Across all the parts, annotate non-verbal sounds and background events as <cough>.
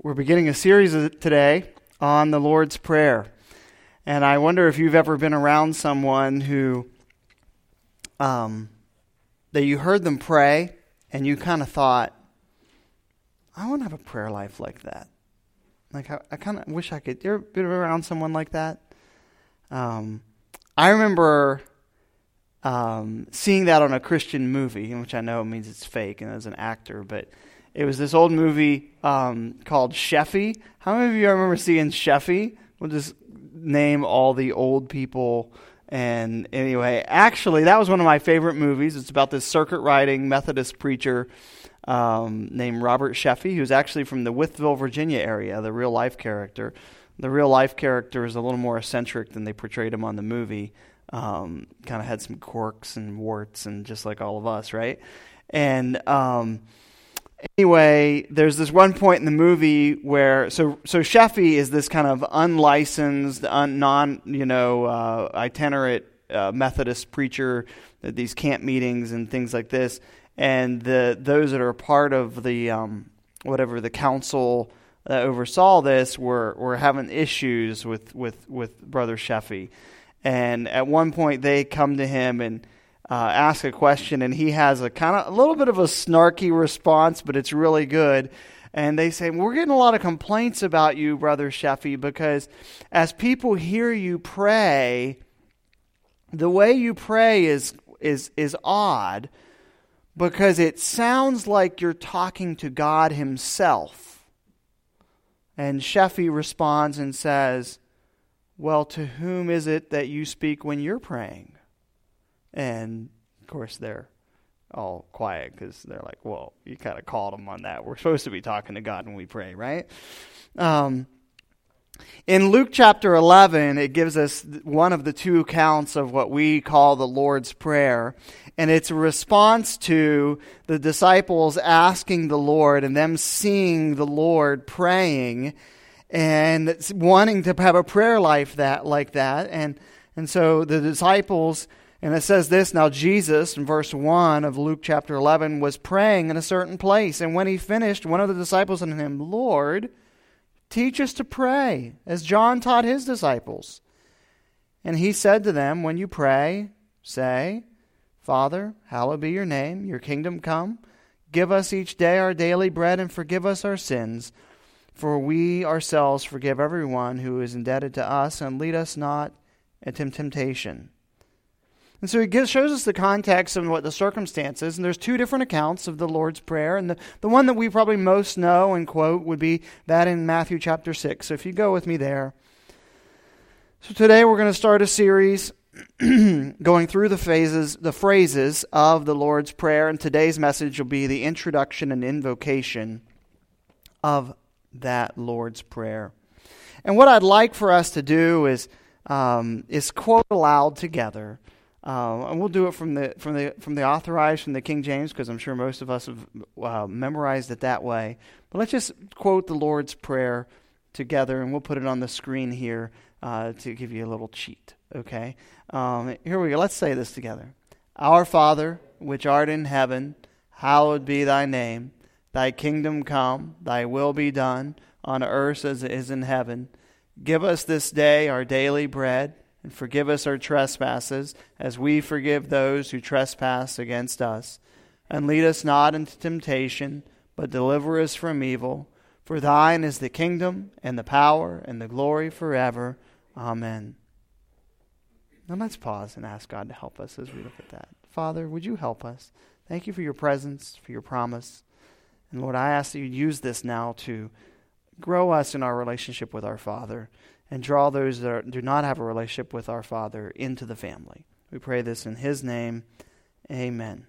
We're beginning a series today on the Lord's Prayer. And I wonder if you've ever been around someone who, um, that you heard them pray and you kind of thought, I want to have a prayer life like that. Like, I, I kind of wish I could. You ever been around someone like that? Um, I remember um, seeing that on a Christian movie, which I know means it's fake and as an actor, but it was this old movie um, called Sheffey. How many of you remember seeing Sheffey? We'll just name all the old people. And anyway, actually, that was one of my favorite movies. It's about this circuit riding Methodist preacher um, named Robert Sheffey, who's actually from the Wytheville, Virginia area, the real life character. The real life character is a little more eccentric than they portrayed him on the movie. Um, kind of had some quirks and warts, and just like all of us, right? And um, anyway, there's this one point in the movie where so so Sheffey is this kind of unlicensed, un, non you know uh, itinerant uh, Methodist preacher at these camp meetings and things like this, and the those that are part of the um, whatever the council that oversaw this were were having issues with with with Brother Sheffey, and at one point they come to him and uh, ask a question, and he has a kind of a little bit of a snarky response, but it's really good. And they say, We're getting a lot of complaints about you, Brother Sheffey, because as people hear you pray, the way you pray is, is, is odd because it sounds like you're talking to God Himself. And Sheffey responds and says, Well, to whom is it that you speak when you're praying? And of course, they're all quiet because they're like, "Well, you kind of called them on that. We're supposed to be talking to God when we pray, right?" Um, in Luke chapter 11, it gives us one of the two accounts of what we call the Lord's Prayer. And it's a response to the disciples asking the Lord and them seeing the Lord praying and wanting to have a prayer life that like that. And, and so the disciples and it says this Now Jesus, in verse 1 of Luke chapter 11, was praying in a certain place. And when he finished, one of the disciples said to him, Lord, teach us to pray, as John taught his disciples. And he said to them, When you pray, say, Father, hallowed be your name, your kingdom come. Give us each day our daily bread and forgive us our sins. For we ourselves forgive everyone who is indebted to us, and lead us not into temptation and so he gives, shows us the context and what the circumstances. And there's two different accounts of the Lord's Prayer. And the, the one that we probably most know and quote would be that in Matthew chapter 6. So if you go with me there. So today we're going to start a series <clears throat> going through the phases, the phrases of the Lord's Prayer. And today's message will be the introduction and invocation of that Lord's Prayer. And what I'd like for us to do is, um, is quote aloud together uh, and we'll do it from the from the from the authorized from the King James because I'm sure most of us have uh, memorized it that way. But let's just quote the Lord's Prayer together, and we'll put it on the screen here uh, to give you a little cheat. Okay, um, here we go. Let's say this together. Our Father, which art in heaven, hallowed be thy name. Thy kingdom come. Thy will be done on earth as it is in heaven. Give us this day our daily bread and forgive us our trespasses, as we forgive those who trespass against us. And lead us not into temptation, but deliver us from evil. For thine is the kingdom, and the power, and the glory forever. Amen. Now let's pause and ask God to help us as we look at that. Father, would you help us? Thank you for your presence, for your promise. And Lord, I ask that you use this now to grow us in our relationship with our Father and draw those that are, do not have a relationship with our Father into the family. We pray this in His name. Amen.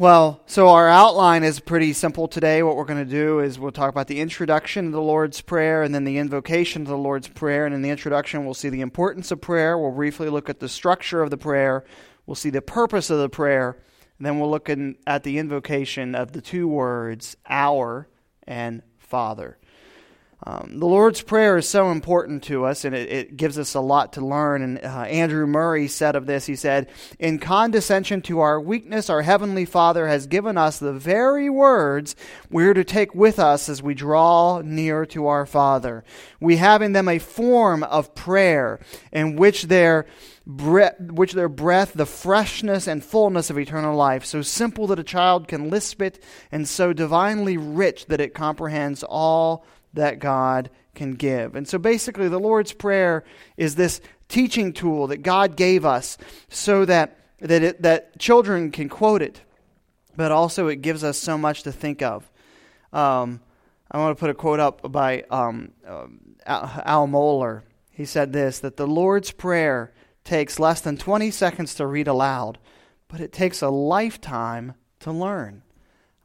Well, so our outline is pretty simple today. What we're going to do is we'll talk about the introduction of the Lord's Prayer and then the invocation of the Lord's Prayer. And in the introduction, we'll see the importance of prayer. We'll briefly look at the structure of the prayer. We'll see the purpose of the prayer. And then we'll look in, at the invocation of the two words, our and Father. Um, the Lord's Prayer is so important to us, and it, it gives us a lot to learn. And uh, Andrew Murray said of this, he said, In condescension to our weakness, our Heavenly Father has given us the very words we're to take with us as we draw near to our Father. We have in them a form of prayer in which their which their breath, the freshness and fullness of eternal life, so simple that a child can lisp it, and so divinely rich that it comprehends all that God can give. And so basically, the Lord's Prayer is this teaching tool that God gave us so that, that, it, that children can quote it, but also it gives us so much to think of. Um, I want to put a quote up by um, uh, Al Mohler. He said this that the Lord's Prayer takes less than 20 seconds to read aloud, but it takes a lifetime to learn.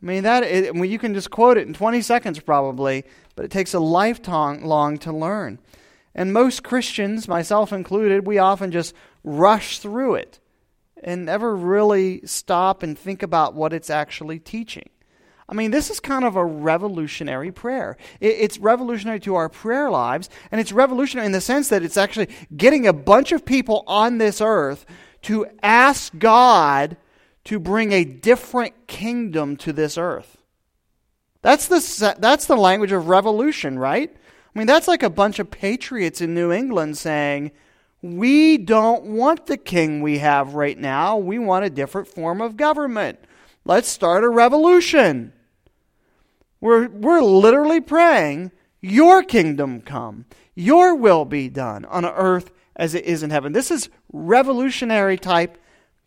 I mean, that I mean, you can just quote it in 20 seconds probably, but it takes a lifetime long to learn. And most Christians, myself included, we often just rush through it and never really stop and think about what it's actually teaching. I mean, this is kind of a revolutionary prayer. It's revolutionary to our prayer lives, and it's revolutionary in the sense that it's actually getting a bunch of people on this earth to ask God to bring a different kingdom to this earth. That's the, that's the language of revolution, right? I mean, that's like a bunch of patriots in New England saying, We don't want the king we have right now. We want a different form of government. Let's start a revolution. We're, we're literally praying, Your kingdom come, Your will be done on earth as it is in heaven. This is revolutionary type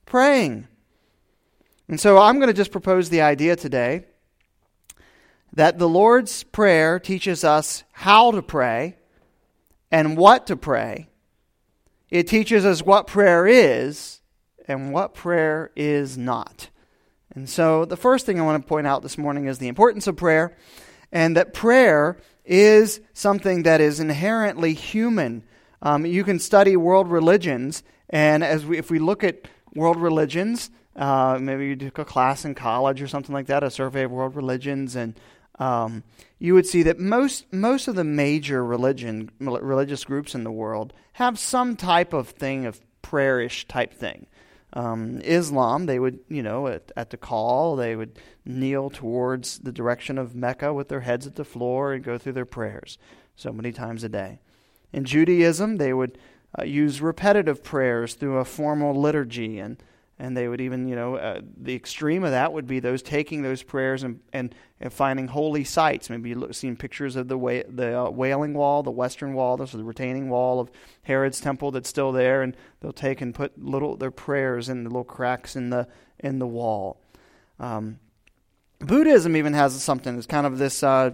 praying. And so I'm going to just propose the idea today that the Lord's Prayer teaches us how to pray and what to pray. It teaches us what prayer is and what prayer is not. And so the first thing I want to point out this morning is the importance of prayer and that prayer is something that is inherently human. Um, you can study world religions, and as we, if we look at world religions, uh, maybe you took a class in college or something like that, a survey of world religions, and um, you would see that most most of the major religion religious groups in the world have some type of thing of prayerish type thing. Um, Islam, they would, you know, at, at the call, they would kneel towards the direction of Mecca with their heads at the floor and go through their prayers so many times a day. In Judaism, they would uh, use repetitive prayers through a formal liturgy and and they would even, you know, uh, the extreme of that would be those taking those prayers and, and, and finding holy sites. Maybe you look, seeing pictures of the wa- the uh, Wailing Wall, the Western Wall, this is the retaining wall of Herod's temple that's still there, and they'll take and put little their prayers in the little cracks in the in the wall. Um, Buddhism even has something. It's kind of this, uh,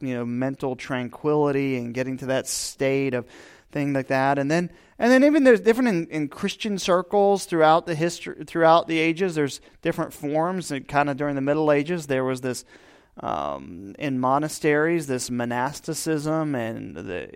you know, mental tranquility and getting to that state of thing like that. And then and then even there's different in, in Christian circles throughout the history throughout the ages. There's different forms. And kind of during the Middle Ages, there was this um, in monasteries this monasticism and the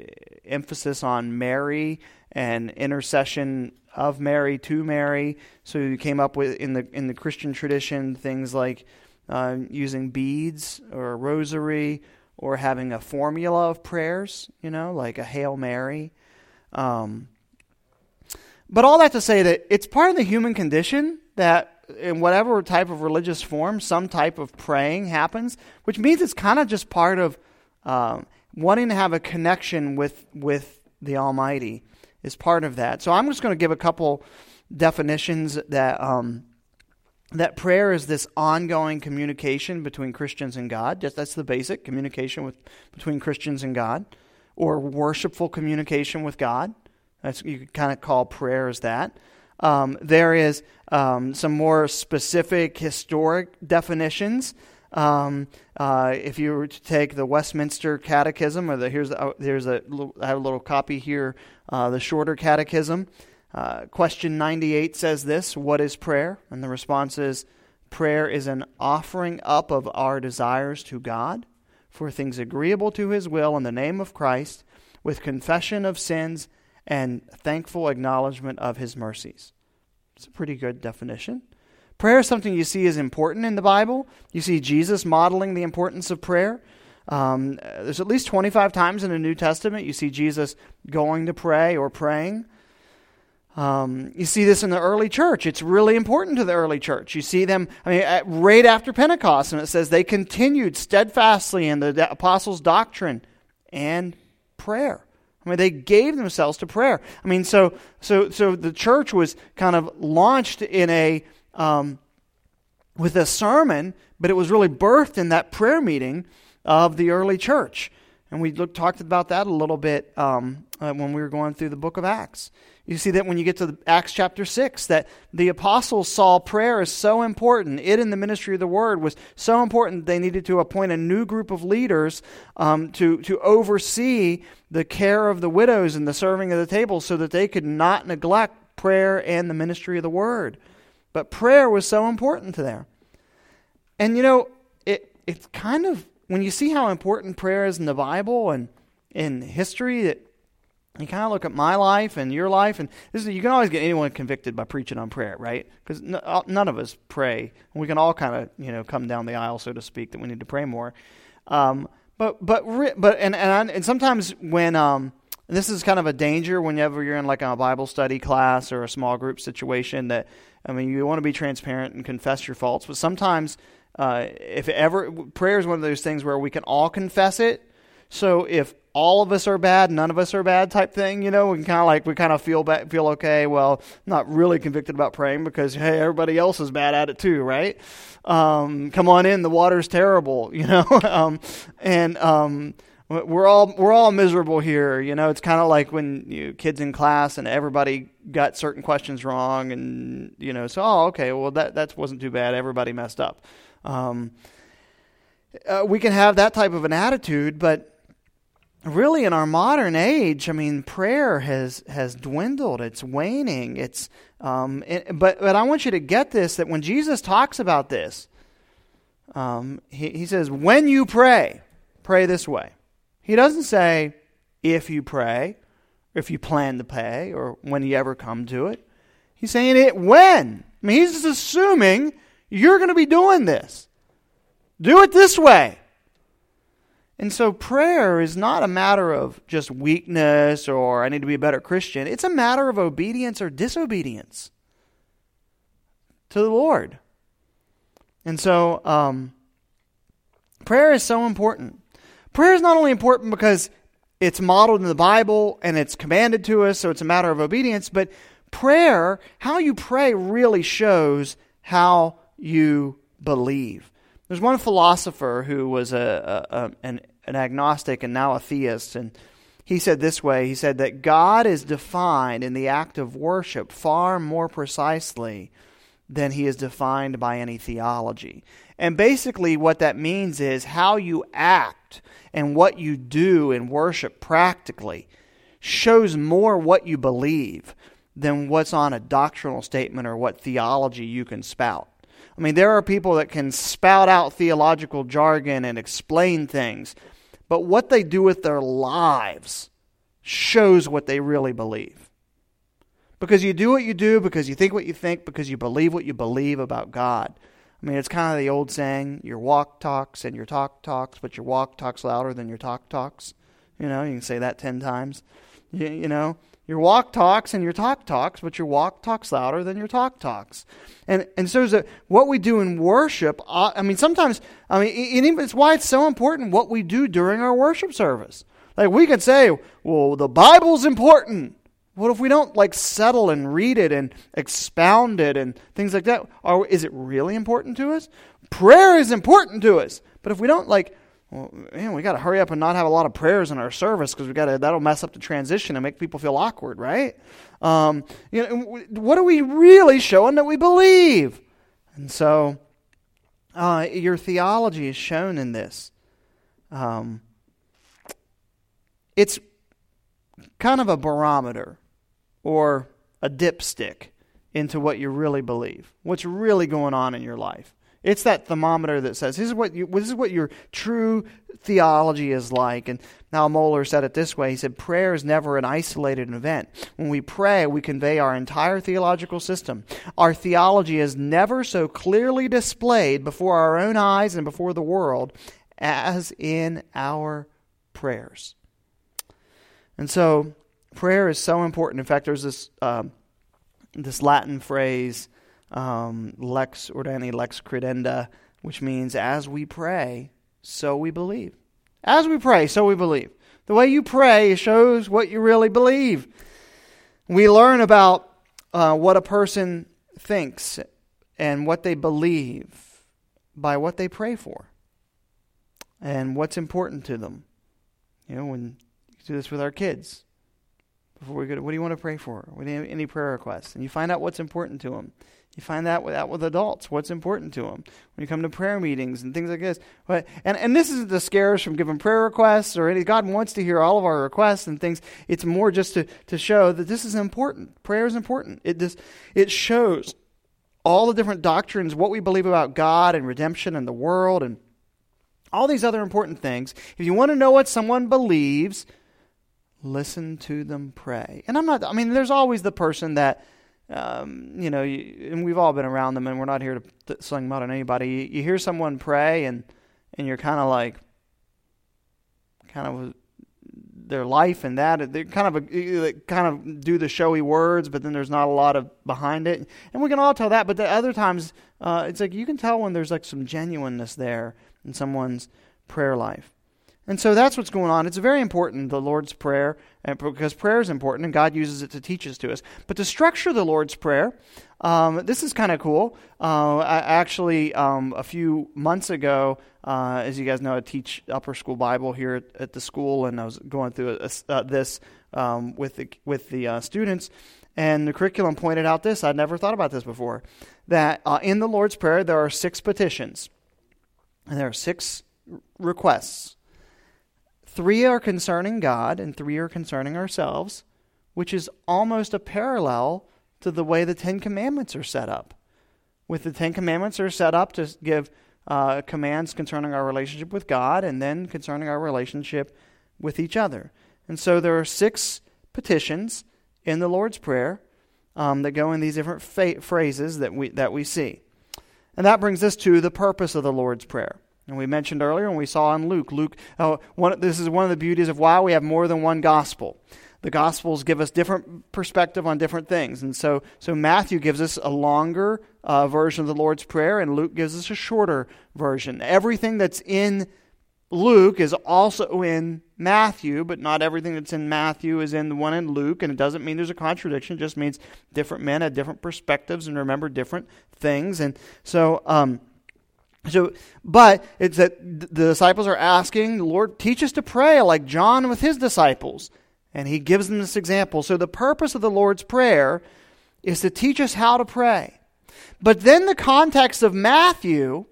emphasis on Mary and intercession of Mary to Mary. So you came up with in the in the Christian tradition things like uh, using beads or a rosary or having a formula of prayers. You know, like a Hail Mary. Um, but all that to say that it's part of the human condition that in whatever type of religious form, some type of praying happens, which means it's kind of just part of um, wanting to have a connection with with the Almighty is part of that. So I'm just going to give a couple definitions that um, that prayer is this ongoing communication between Christians and God. Just that's the basic communication with between Christians and God or worshipful communication with God. That's you could kind of call prayer as that. Um, there is um, some more specific historic definitions. Um, uh, if you were to take the Westminster Catechism, or the here's uh, here's a I have a little copy here, uh, the shorter Catechism. Uh, question 98 says this: What is prayer? And the response is, prayer is an offering up of our desires to God for things agreeable to his will in the name of Christ, with confession of sins and thankful acknowledgement of his mercies. It's a pretty good definition. Prayer is something you see is important in the Bible. You see Jesus modeling the importance of prayer. Um, there's at least 25 times in the New Testament you see Jesus going to pray or praying. Um, you see this in the early church. It's really important to the early church. You see them, I mean, at, right after Pentecost, and it says they continued steadfastly in the apostles' doctrine and prayer. I mean, they gave themselves to prayer. I mean, so so so the church was kind of launched in a um, with a sermon, but it was really birthed in that prayer meeting of the early church. And we looked, talked about that a little bit um, uh, when we were going through the book of Acts. You see that when you get to the, Acts chapter 6, that the apostles saw prayer as so important. It in the ministry of the word was so important that they needed to appoint a new group of leaders um, to, to oversee the care of the widows and the serving of the table so that they could not neglect prayer and the ministry of the word. But prayer was so important to them. And you know, it, it's kind of when you see how important prayer is in the Bible and in history, that you kind of look at my life and your life, and this is, you can always get anyone convicted by preaching on prayer, right? Because uh, none of us pray. We can all kind of you know come down the aisle, so to speak, that we need to pray more. Um, but but but and and, and sometimes when um, this is kind of a danger whenever you're in like a Bible study class or a small group situation that I mean you want to be transparent and confess your faults, but sometimes uh, if ever prayer is one of those things where we can all confess it. So if all of us are bad, none of us are bad type thing, you know, we kind of like we kind of feel feel okay. Well, not really convicted about praying because hey, everybody else is bad at it too, right? Um, come on in, the water's terrible, <laughs> you know, um, and um, we're all we're all miserable here. You know, it's kind of like when you kids in class and everybody got certain questions wrong, and you know, so oh, okay, well that that wasn't too bad. Everybody messed up. Um, uh, we can have that type of an attitude, but really in our modern age, I mean, prayer has has dwindled. It's waning. It's um, it, but but I want you to get this that when Jesus talks about this, um, he, he says, "When you pray, pray this way." He doesn't say if you pray, if you plan to pray, or when you ever come to it. He's saying it when. I mean, he's just assuming you're going to be doing this. Do it this way. And so prayer is not a matter of just weakness or I need to be a better Christian. It's a matter of obedience or disobedience to the Lord. And so um, prayer is so important. Prayer is not only important because it's modeled in the Bible and it's commanded to us, so it's a matter of obedience, but prayer, how you pray, really shows how you believe. There's one philosopher who was a, a, a, an, an agnostic and now a theist, and he said this way He said that God is defined in the act of worship far more precisely than he is defined by any theology. And basically, what that means is how you act and what you do in worship practically shows more what you believe than what's on a doctrinal statement or what theology you can spout. I mean, there are people that can spout out theological jargon and explain things, but what they do with their lives shows what they really believe. Because you do what you do, because you think what you think, because you believe what you believe about God. I mean, it's kind of the old saying your walk talks and your talk talks, but your walk talks louder than your talk talks. You know, you can say that 10 times. You, you know, your walk talks and your talk talks, but your walk talks louder than your talk talks. And and so that what we do in worship, uh, I mean, sometimes, I mean, it's why it's so important what we do during our worship service. Like we can say, well, the Bible's important. What if we don't like settle and read it and expound it and things like that? Are, is it really important to us? Prayer is important to us. But if we don't like well, man, we got to hurry up and not have a lot of prayers in our service because we got to. That'll mess up the transition and make people feel awkward, right? Um, you know, what are we really showing that we believe? And so, uh, your theology is shown in this. Um, it's kind of a barometer or a dipstick into what you really believe, what's really going on in your life. It's that thermometer that says this is what you, this is what your true theology is like. And now Mohler said it this way. He said prayer is never an isolated event. When we pray, we convey our entire theological system. Our theology is never so clearly displayed before our own eyes and before the world as in our prayers. And so, prayer is so important. In fact, there's this um, this Latin phrase, um, "lex orandi, lex credendi," which means "as we pray, so we believe." As we pray, so we believe. The way you pray shows what you really believe. We learn about uh, what a person thinks and what they believe by what they pray for and what's important to them. You know, when you do this with our kids, before we go, to, what do you want to pray for? What any prayer requests? And you find out what's important to them. You find that with, out with adults, what's important to them. When you come to prayer meetings and things like this. But, and, and this isn't to scare us from giving prayer requests or any, God wants to hear all of our requests and things. It's more just to, to show that this is important. Prayer is important. It, just, it shows all the different doctrines, what we believe about God and redemption and the world and all these other important things. If you want to know what someone believes, listen to them pray. And I'm not, I mean, there's always the person that, um, you know, you, and we've all been around them, and we're not here to th- sling mud on anybody. You, you hear someone pray, and and you're kind of like, kind of their life and that they kind of a, kind of do the showy words, but then there's not a lot of behind it, and we can all tell that. But the other times, uh, it's like you can tell when there's like some genuineness there in someone's prayer life. And so that's what's going on. It's very important, the Lord's Prayer, because prayer is important, and God uses it to teach us to us. But to structure the Lord's Prayer, um, this is kind of cool. Uh, I actually, um, a few months ago, uh, as you guys know, I teach upper school Bible here at, at the school, and I was going through a, a, uh, this um, with the, with the uh, students. And the curriculum pointed out this. I'd never thought about this before. That uh, in the Lord's Prayer, there are six petitions, and there are six requests Three are concerning God, and three are concerning ourselves, which is almost a parallel to the way the Ten Commandments are set up. With the Ten Commandments are set up to give uh, commands concerning our relationship with God and then concerning our relationship with each other. And so there are six petitions in the Lord's Prayer um, that go in these different fa- phrases that we, that we see. And that brings us to the purpose of the Lord's Prayer. And we mentioned earlier, and we saw in Luke, Luke, uh, one, this is one of the beauties of why we have more than one gospel. The gospels give us different perspective on different things, and so so Matthew gives us a longer uh, version of the Lord's prayer, and Luke gives us a shorter version. Everything that's in Luke is also in Matthew, but not everything that's in Matthew is in the one in Luke, and it doesn't mean there's a contradiction. It just means different men had different perspectives and remember different things, and so. Um, so, but it's that the disciples are asking Lord, teach us to pray like John with his disciples. And he gives them this example. So, the purpose of the Lord's Prayer is to teach us how to pray. But then the context of Matthew,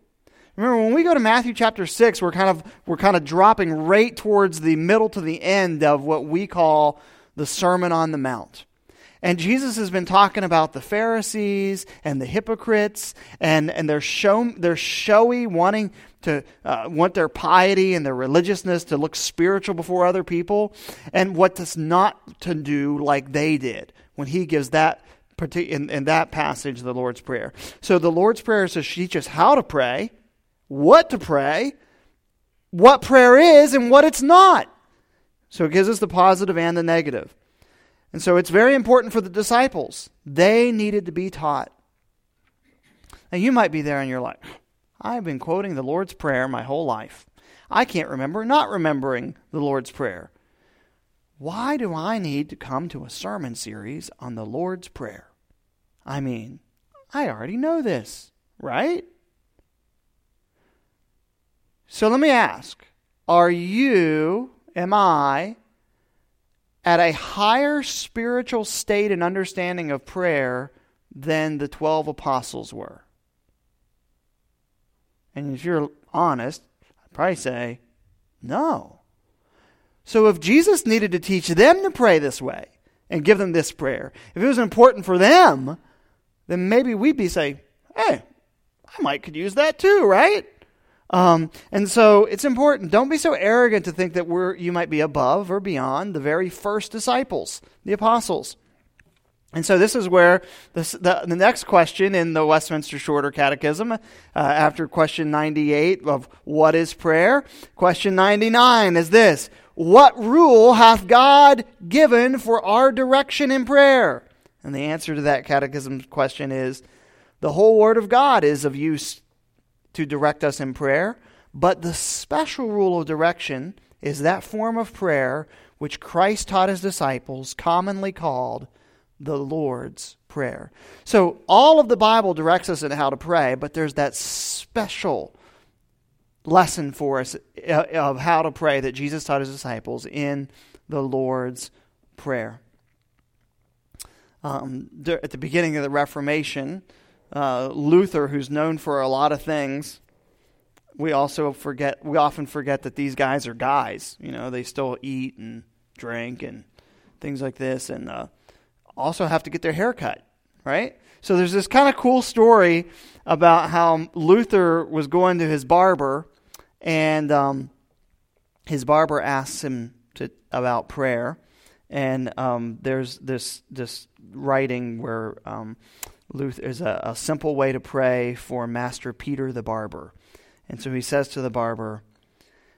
remember when we go to Matthew chapter 6, we're kind of we're kind of dropping right towards the middle to the end of what we call the Sermon on the Mount. And Jesus has been talking about the Pharisees and the hypocrites and, and their, show, their showy wanting to uh, want their piety and their religiousness to look spiritual before other people and what does not to do like they did when he gives that in, in that passage the Lord's Prayer. So the Lord's Prayer to teach us how to pray, what to pray, what prayer is, and what it's not. So it gives us the positive and the negative. And so it's very important for the disciples. They needed to be taught. Now, you might be there and you're like, I've been quoting the Lord's Prayer my whole life. I can't remember not remembering the Lord's Prayer. Why do I need to come to a sermon series on the Lord's Prayer? I mean, I already know this, right? So let me ask Are you, am I, at a higher spiritual state and understanding of prayer than the 12 apostles were. And if you're honest, I'd probably say, no. So if Jesus needed to teach them to pray this way and give them this prayer, if it was important for them, then maybe we'd be saying, hey, I might could use that too, right? Um, and so it's important. Don't be so arrogant to think that we're, you might be above or beyond the very first disciples, the apostles. And so this is where this, the, the next question in the Westminster Shorter Catechism, uh, after question 98 of what is prayer, question 99 is this What rule hath God given for our direction in prayer? And the answer to that catechism question is the whole Word of God is of use to direct us in prayer, but the special rule of direction is that form of prayer which Christ taught his disciples, commonly called the Lord's Prayer. So all of the Bible directs us in how to pray, but there's that special lesson for us uh, of how to pray that Jesus taught his disciples in the Lord's Prayer. Um, at the beginning of the Reformation, uh, Luther, who's known for a lot of things, we also forget we often forget that these guys are guys. You know, they still eat and drink and things like this, and uh, also have to get their hair cut, right? So there's this kind of cool story about how Luther was going to his barber, and um, his barber asks him to, about prayer, and um, there's this this writing where um, Luther is a, a simple way to pray for Master Peter the barber, and so he says to the barber,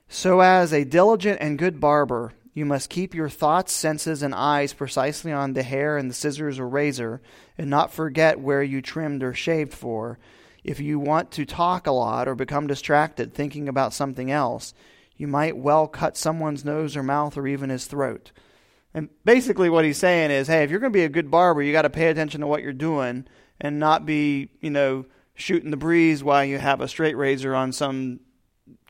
"So as a diligent and good barber." You must keep your thoughts, senses, and eyes precisely on the hair and the scissors or razor, and not forget where you trimmed or shaved for. If you want to talk a lot or become distracted thinking about something else, you might well cut someone's nose or mouth or even his throat. And basically, what he's saying is hey, if you're going to be a good barber, you got to pay attention to what you're doing and not be, you know, shooting the breeze while you have a straight razor on some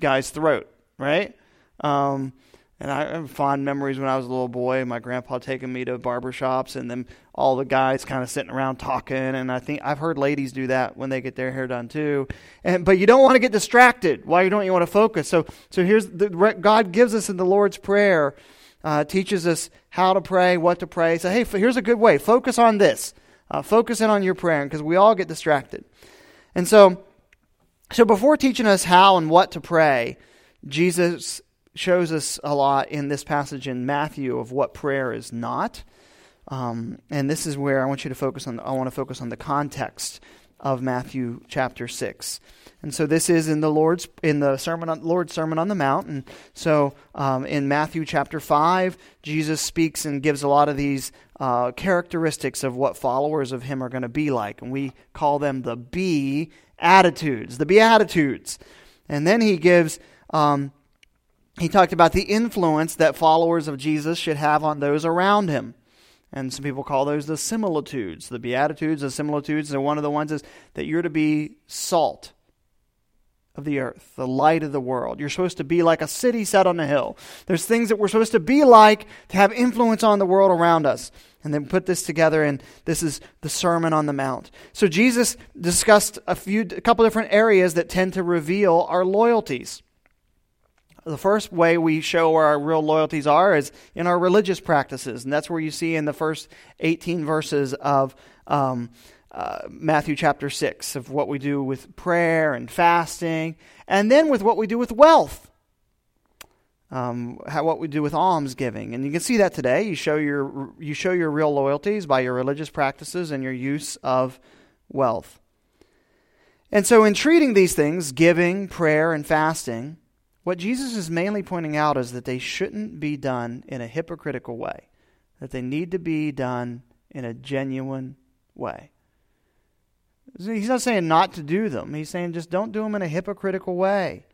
guy's throat, right? Um, and I have fond memories when I was a little boy, my grandpa taking me to barber shops and then all the guys kind of sitting around talking. And I think I've heard ladies do that when they get their hair done too. And, but you don't want to get distracted. Why don't you want to focus? So, so here's the, God gives us in the Lord's Prayer, uh, teaches us how to pray, what to pray. So, hey, here's a good way. Focus on this. Uh, focus in on your prayer because we all get distracted. And so, so before teaching us how and what to pray, Jesus shows us a lot in this passage in Matthew of what prayer is not. Um, and this is where I want you to focus on. I want to focus on the context of Matthew chapter six. And so this is in the Lord's in the sermon on Lord's sermon on the mount. And so um, in Matthew chapter five, Jesus speaks and gives a lot of these uh, characteristics of what followers of Him are going to be like, and we call them the be attitudes, the beatitudes. And then He gives um, he talked about the influence that followers of Jesus should have on those around him. And some people call those the similitudes. The Beatitudes, the similitudes, and one of the ones is that you're to be salt of the earth, the light of the world. You're supposed to be like a city set on a hill. There's things that we're supposed to be like to have influence on the world around us. And then put this together, and this is the Sermon on the Mount. So Jesus discussed a few, a couple different areas that tend to reveal our loyalties. The first way we show where our real loyalties are is in our religious practices. And that's where you see in the first 18 verses of um, uh, Matthew chapter 6 of what we do with prayer and fasting, and then with what we do with wealth. Um, how, what we do with almsgiving, and you can see that today. You show your you show your real loyalties by your religious practices and your use of wealth. And so, in treating these things, giving, prayer, and fasting, what Jesus is mainly pointing out is that they shouldn't be done in a hypocritical way, that they need to be done in a genuine way. He's not saying not to do them, he's saying just don't do them in a hypocritical way.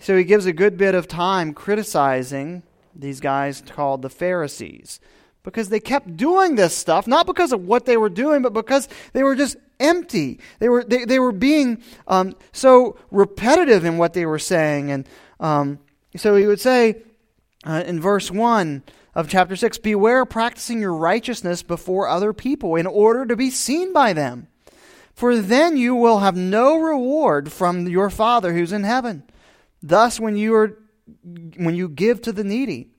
So he gives a good bit of time criticizing these guys called the Pharisees because they kept doing this stuff, not because of what they were doing, but because they were just empty. They were, they, they were being um, so repetitive in what they were saying. And um, so he would say uh, in verse 1 of chapter 6 Beware practicing your righteousness before other people in order to be seen by them. For then you will have no reward from your Father who's in heaven. Thus, when you are when you give to the needy,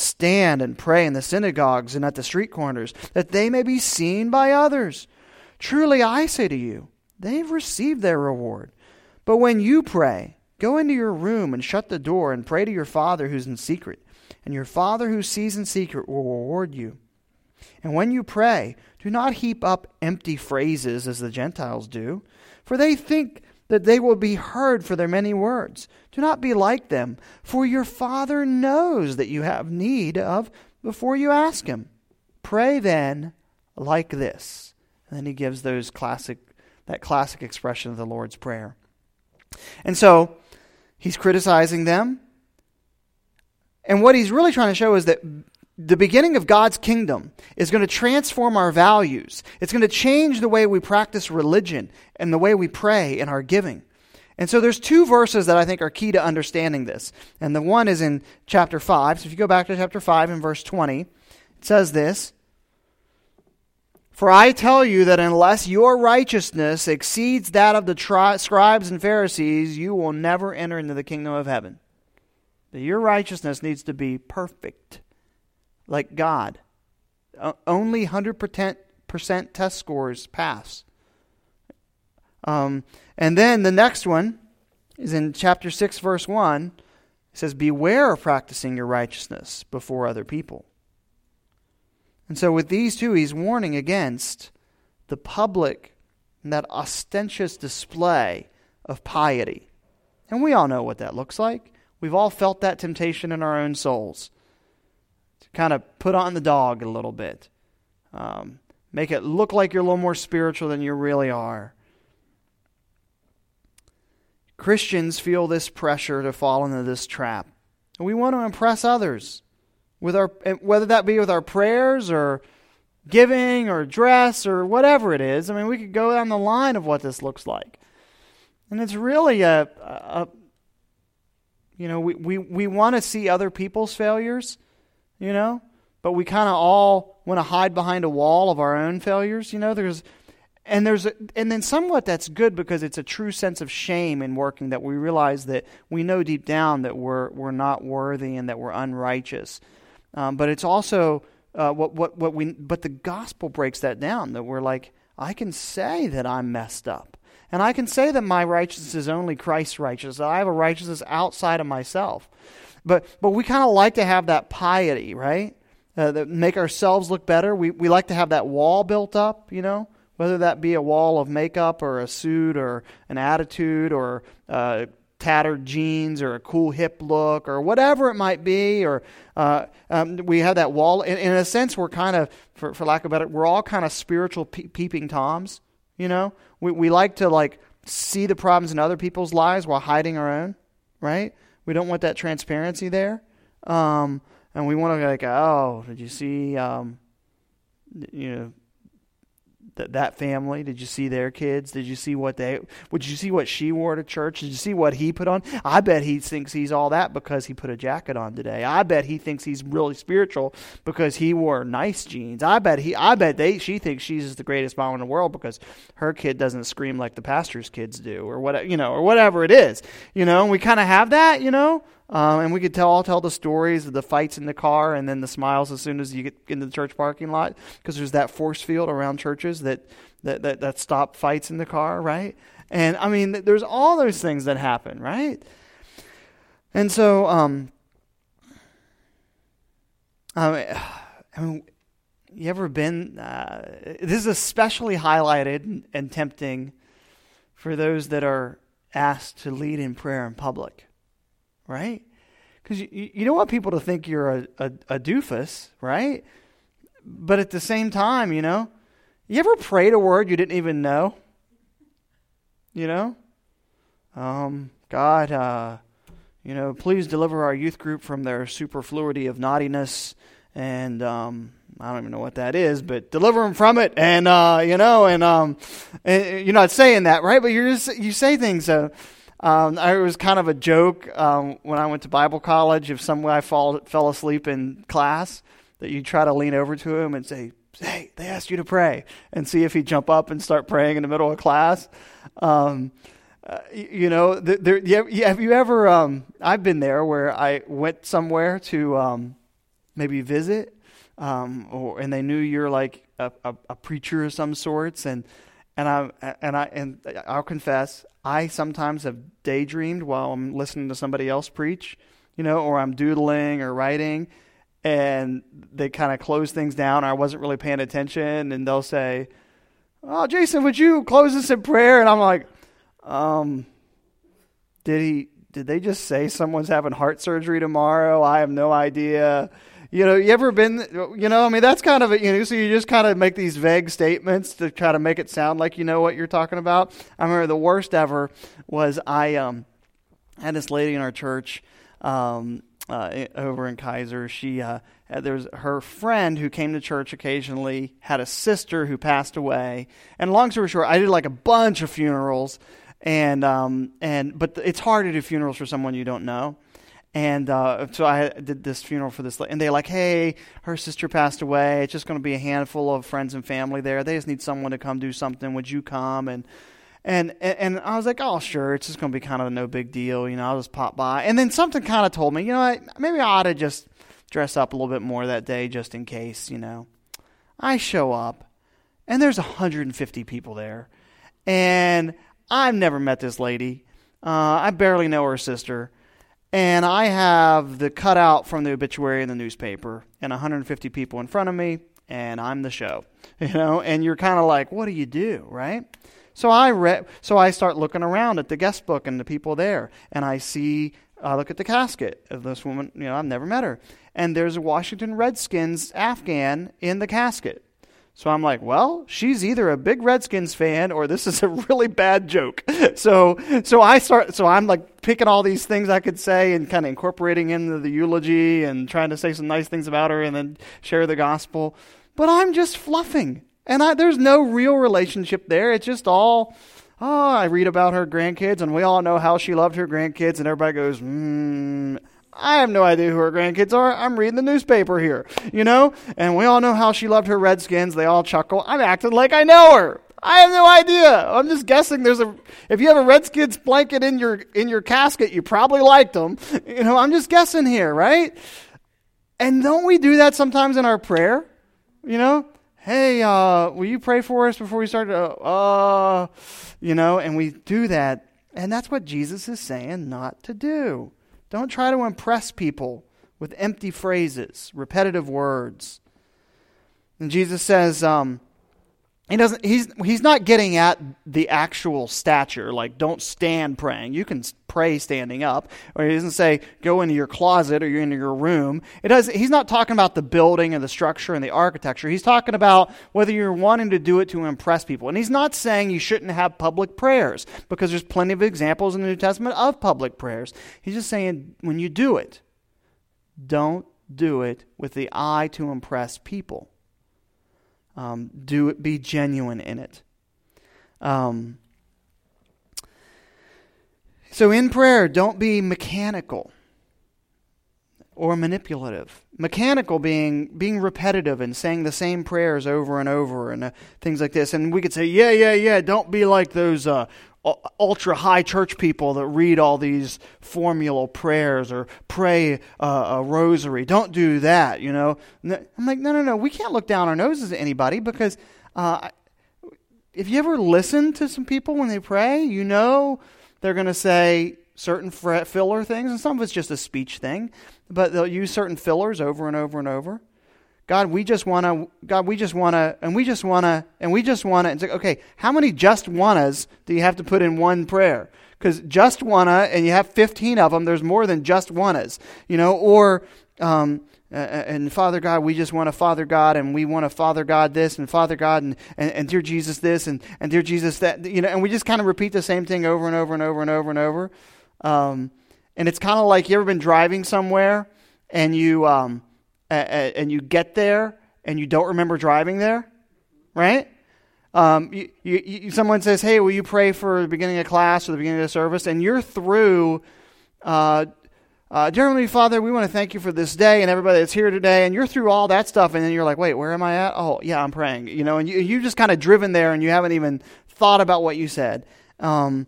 stand and pray in the synagogues and at the street corners, that they may be seen by others. Truly I say to you, they've received their reward. But when you pray, go into your room and shut the door and pray to your Father who's in secret, and your Father who sees in secret will reward you. And when you pray, do not heap up empty phrases as the Gentiles do, for they think that they will be heard for their many words. Do not be like them, for your Father knows that you have need of before you ask Him. Pray then like this. And then he gives those classic that classic expression of the Lord's Prayer. And so he's criticizing them. And what he's really trying to show is that the beginning of God's kingdom is going to transform our values. It's going to change the way we practice religion and the way we pray and our giving. And so there's two verses that I think are key to understanding this. And the one is in chapter 5. So if you go back to chapter 5 and verse 20, it says this For I tell you that unless your righteousness exceeds that of the tri- scribes and Pharisees, you will never enter into the kingdom of heaven. That your righteousness needs to be perfect like God. only 100% test scores pass. Um, and then the next one is in chapter 6, verse 1. It says, Beware of practicing your righteousness before other people. And so, with these two, he's warning against the public and that ostentatious display of piety. And we all know what that looks like. We've all felt that temptation in our own souls kind of put on the dog a little bit. Um, make it look like you're a little more spiritual than you really are. Christians feel this pressure to fall into this trap. And we want to impress others with our whether that be with our prayers or giving or dress or whatever it is. I mean, we could go down the line of what this looks like. And it's really a, a you know, we, we, we want to see other people's failures you know? But we kind of all want to hide behind a wall of our own failures, you know? There's and there's a, and then somewhat that's good because it's a true sense of shame in working that we realize that we know deep down that we're we're not worthy and that we're unrighteous. Um, but it's also uh, what what what we but the gospel breaks that down that we're like I can say that I'm messed up. And I can say that my righteousness is only Christ's righteousness. I have a righteousness outside of myself. But, but we kind of like to have that piety, right? Uh, that make ourselves look better. We, we like to have that wall built up, you know, whether that be a wall of makeup or a suit or an attitude or uh, tattered jeans or a cool hip look or whatever it might be. Or uh, um, we have that wall. In, in, a sense, we're kind of, for, for lack of better, we're all kind of spiritual pe- peeping toms. You know, we we like to like see the problems in other people's lives while hiding our own, right? We don't want that transparency there. Um, and we want to be like, oh, did you see, um, you know, that that family? Did you see their kids? Did you see what they? Would you see what she wore to church? Did you see what he put on? I bet he thinks he's all that because he put a jacket on today. I bet he thinks he's really spiritual because he wore nice jeans. I bet he. I bet they. She thinks she's the greatest mom in the world because her kid doesn't scream like the pastor's kids do, or what you know, or whatever it is. You know, we kind of have that. You know, um, and we could tell all tell the stories of the fights in the car and then the smiles as soon as you get into the church parking lot because there's that force field around churches that, that, that, that stop fights in the car, right? And I mean, there's all those things that happen, right? And so, um, <sighs> I mean, you ever been? Uh, this is especially highlighted and tempting for those that are asked to lead in prayer in public right? Because you, you don't want people to think you're a, a, a doofus, right? But at the same time, you know, you ever prayed a word you didn't even know? You know? Um, God, uh, you know, please deliver our youth group from their superfluity of naughtiness and um, I don't even know what that is, but deliver them from it, and uh, you know, and um, and you're not saying that, right? But you're just you say things. Uh, um, it was kind of a joke um, when I went to Bible college. If some guy fall, fell asleep in class, that you try to lean over to him and say, hey, they asked you to pray, and see if he'd jump up and start praying in the middle of class. Um, uh, you know, there, have you ever? Um, I've been there where I went somewhere to um, maybe visit, um, or and they knew you're like a, a, a, preacher of some sorts, and and I and I and I'll confess, I sometimes have daydreamed while I'm listening to somebody else preach, you know, or I'm doodling or writing, and they kind of close things down. I wasn't really paying attention, and they'll say, "Oh, Jason, would you close this in prayer?" And I'm like, "Um, did he? Did they just say someone's having heart surgery tomorrow? I have no idea." You know, you ever been, you know, I mean, that's kind of, a, you know, so you just kind of make these vague statements to try to make it sound like you know what you're talking about. I remember the worst ever was I um, had this lady in our church um, uh, over in Keyser. She uh, there was her friend who came to church occasionally had a sister who passed away. And long story short, I did like a bunch of funerals, and um, and but it's hard to do funerals for someone you don't know. And uh, so I did this funeral for this, lady and they're like, "Hey, her sister passed away. It's just going to be a handful of friends and family there. They just need someone to come do something. Would you come?" And and and I was like, oh, sure, it's just going to be kind of no big deal, you know. I'll just pop by, and then something kind of told me, you know, what, maybe I ought to just dress up a little bit more that day, just in case, you know. I show up, and there's 150 people there, and I've never met this lady. Uh, I barely know her sister, and I have the cutout from the obituary in the newspaper, and 150 people in front of me, and I'm the show, <laughs> you know. And you're kind of like, what do you do, right? So I read, so I start looking around at the guest book and the people there, and I see, I look at the casket of this woman. You know, I've never met her, and there's a Washington Redskins Afghan in the casket. So I'm like, well, she's either a big Redskins fan or this is a <laughs> really bad joke. <laughs> So, so I start, so I'm like picking all these things I could say and kind of incorporating into the eulogy and trying to say some nice things about her and then share the gospel. But I'm just fluffing. And I, there's no real relationship there. It's just all, oh, I read about her grandkids, and we all know how she loved her grandkids, and everybody goes, hmm. I have no idea who her grandkids are. I'm reading the newspaper here, you know? And we all know how she loved her Redskins. They all chuckle. I'm acting like I know her. I have no idea. I'm just guessing there's a if you have a Redskins blanket in your in your casket, you probably liked them. You know, I'm just guessing here, right? And don't we do that sometimes in our prayer? You know? hey, uh, will you pray for us before we start? To, uh, you know, and we do that. And that's what Jesus is saying not to do. Don't try to impress people with empty phrases, repetitive words. And Jesus says, um, he doesn't he's he's not getting at the actual stature like don't stand praying. You can pray standing up. Or he doesn't say go into your closet or you're into your room. It does he's not talking about the building and the structure and the architecture. He's talking about whether you're wanting to do it to impress people. And he's not saying you shouldn't have public prayers because there's plenty of examples in the new testament of public prayers. He's just saying when you do it don't do it with the eye to impress people um, do be genuine in it. Um, so in prayer, don't be mechanical or manipulative. Mechanical being being repetitive and saying the same prayers over and over and uh, things like this. And we could say, yeah, yeah, yeah. Don't be like those uh, ultra high church people that read all these formula prayers or pray uh, a rosary. Don't do that, you know. I'm like, no, no, no. We can't look down our noses at anybody because uh, if you ever listen to some people when they pray, you know they're going to say certain filler things, and some of it's just a speech thing, but they'll use certain fillers over and over and over. God, we just want to, God, we just want to, and we just want to, and we just want to. And say, okay, how many just wannas do you have to put in one prayer? Because just wanna, and you have 15 of them, there's more than just wannas, you know, or, um, and Father God, we just want to Father God, and we want to Father God this, and Father God, and, and, and dear Jesus this, and, and dear Jesus that, you know, and we just kind of repeat the same thing over and over and over and over and over. Um, and it's kind of like you ever been driving somewhere and you, um, and you get there and you don't remember driving there, right? Um, you, you, someone says, "Hey, will you pray for the beginning of class or the beginning of the service?" And you're through uh, uh, Dear Heavenly Father, we want to thank you for this day and everybody that's here today. And you're through all that stuff, and then you're like, wait, where am I at? Oh, yeah, I'm praying. You know, and you, you just kind of driven there and you haven't even thought about what you said. Um,